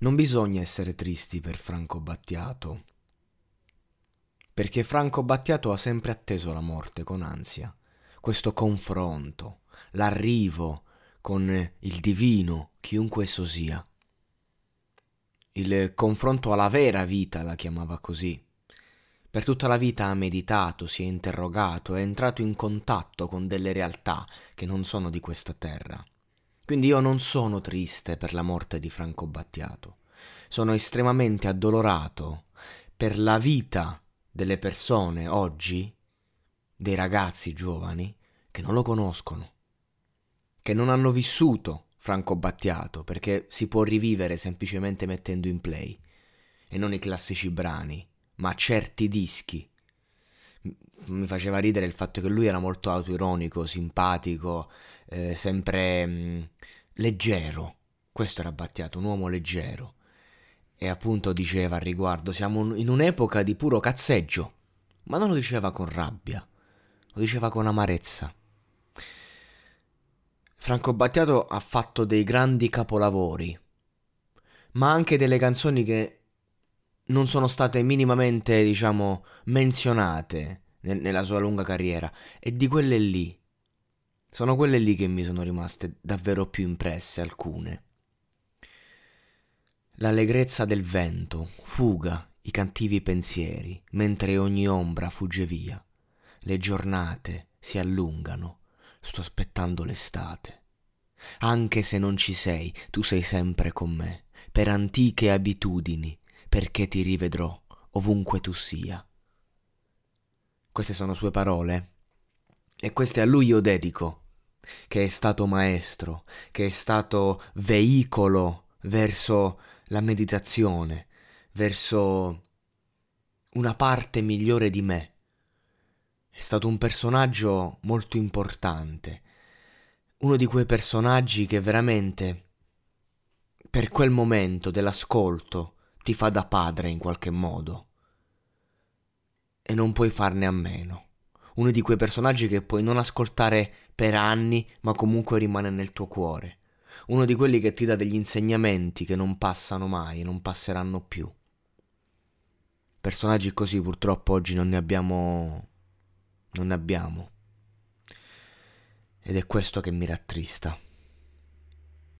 Non bisogna essere tristi per Franco Battiato, perché Franco Battiato ha sempre atteso la morte con ansia. Questo confronto, l'arrivo con il divino, chiunque esso sia. Il confronto alla vera vita la chiamava così. Per tutta la vita ha meditato, si è interrogato, è entrato in contatto con delle realtà che non sono di questa terra. Quindi io non sono triste per la morte di Franco Battiato, sono estremamente addolorato per la vita delle persone oggi, dei ragazzi giovani, che non lo conoscono, che non hanno vissuto Franco Battiato, perché si può rivivere semplicemente mettendo in play, e non i classici brani, ma certi dischi. Mi faceva ridere il fatto che lui era molto autoironico, simpatico, eh, sempre mh, mm, leggero. Questo era Battiato, un uomo leggero. E appunto diceva al riguardo, siamo in un'epoca di puro cazzeggio. Ma non lo diceva con rabbia, lo diceva con amarezza. Franco Battiato ha fatto dei grandi capolavori, ma anche delle canzoni che non sono state minimamente, diciamo, menzionate nella sua lunga carriera. E di quelle lì sono quelle lì che mi sono rimaste davvero più impresse alcune. L'allegrezza del vento fuga i cattivi pensieri, mentre ogni ombra fugge via. Le giornate si allungano, sto aspettando l'estate. Anche se non ci sei, tu sei sempre con me, per antiche abitudini, perché ti rivedrò ovunque tu sia. Queste sono sue parole e queste a lui io dedico che è stato maestro, che è stato veicolo verso la meditazione, verso una parte migliore di me. È stato un personaggio molto importante, uno di quei personaggi che veramente per quel momento dell'ascolto ti fa da padre in qualche modo e non puoi farne a meno uno di quei personaggi che puoi non ascoltare per anni, ma comunque rimane nel tuo cuore. Uno di quelli che ti dà degli insegnamenti che non passano mai e non passeranno più. Personaggi così purtroppo oggi non ne abbiamo. non ne abbiamo. Ed è questo che mi rattrista.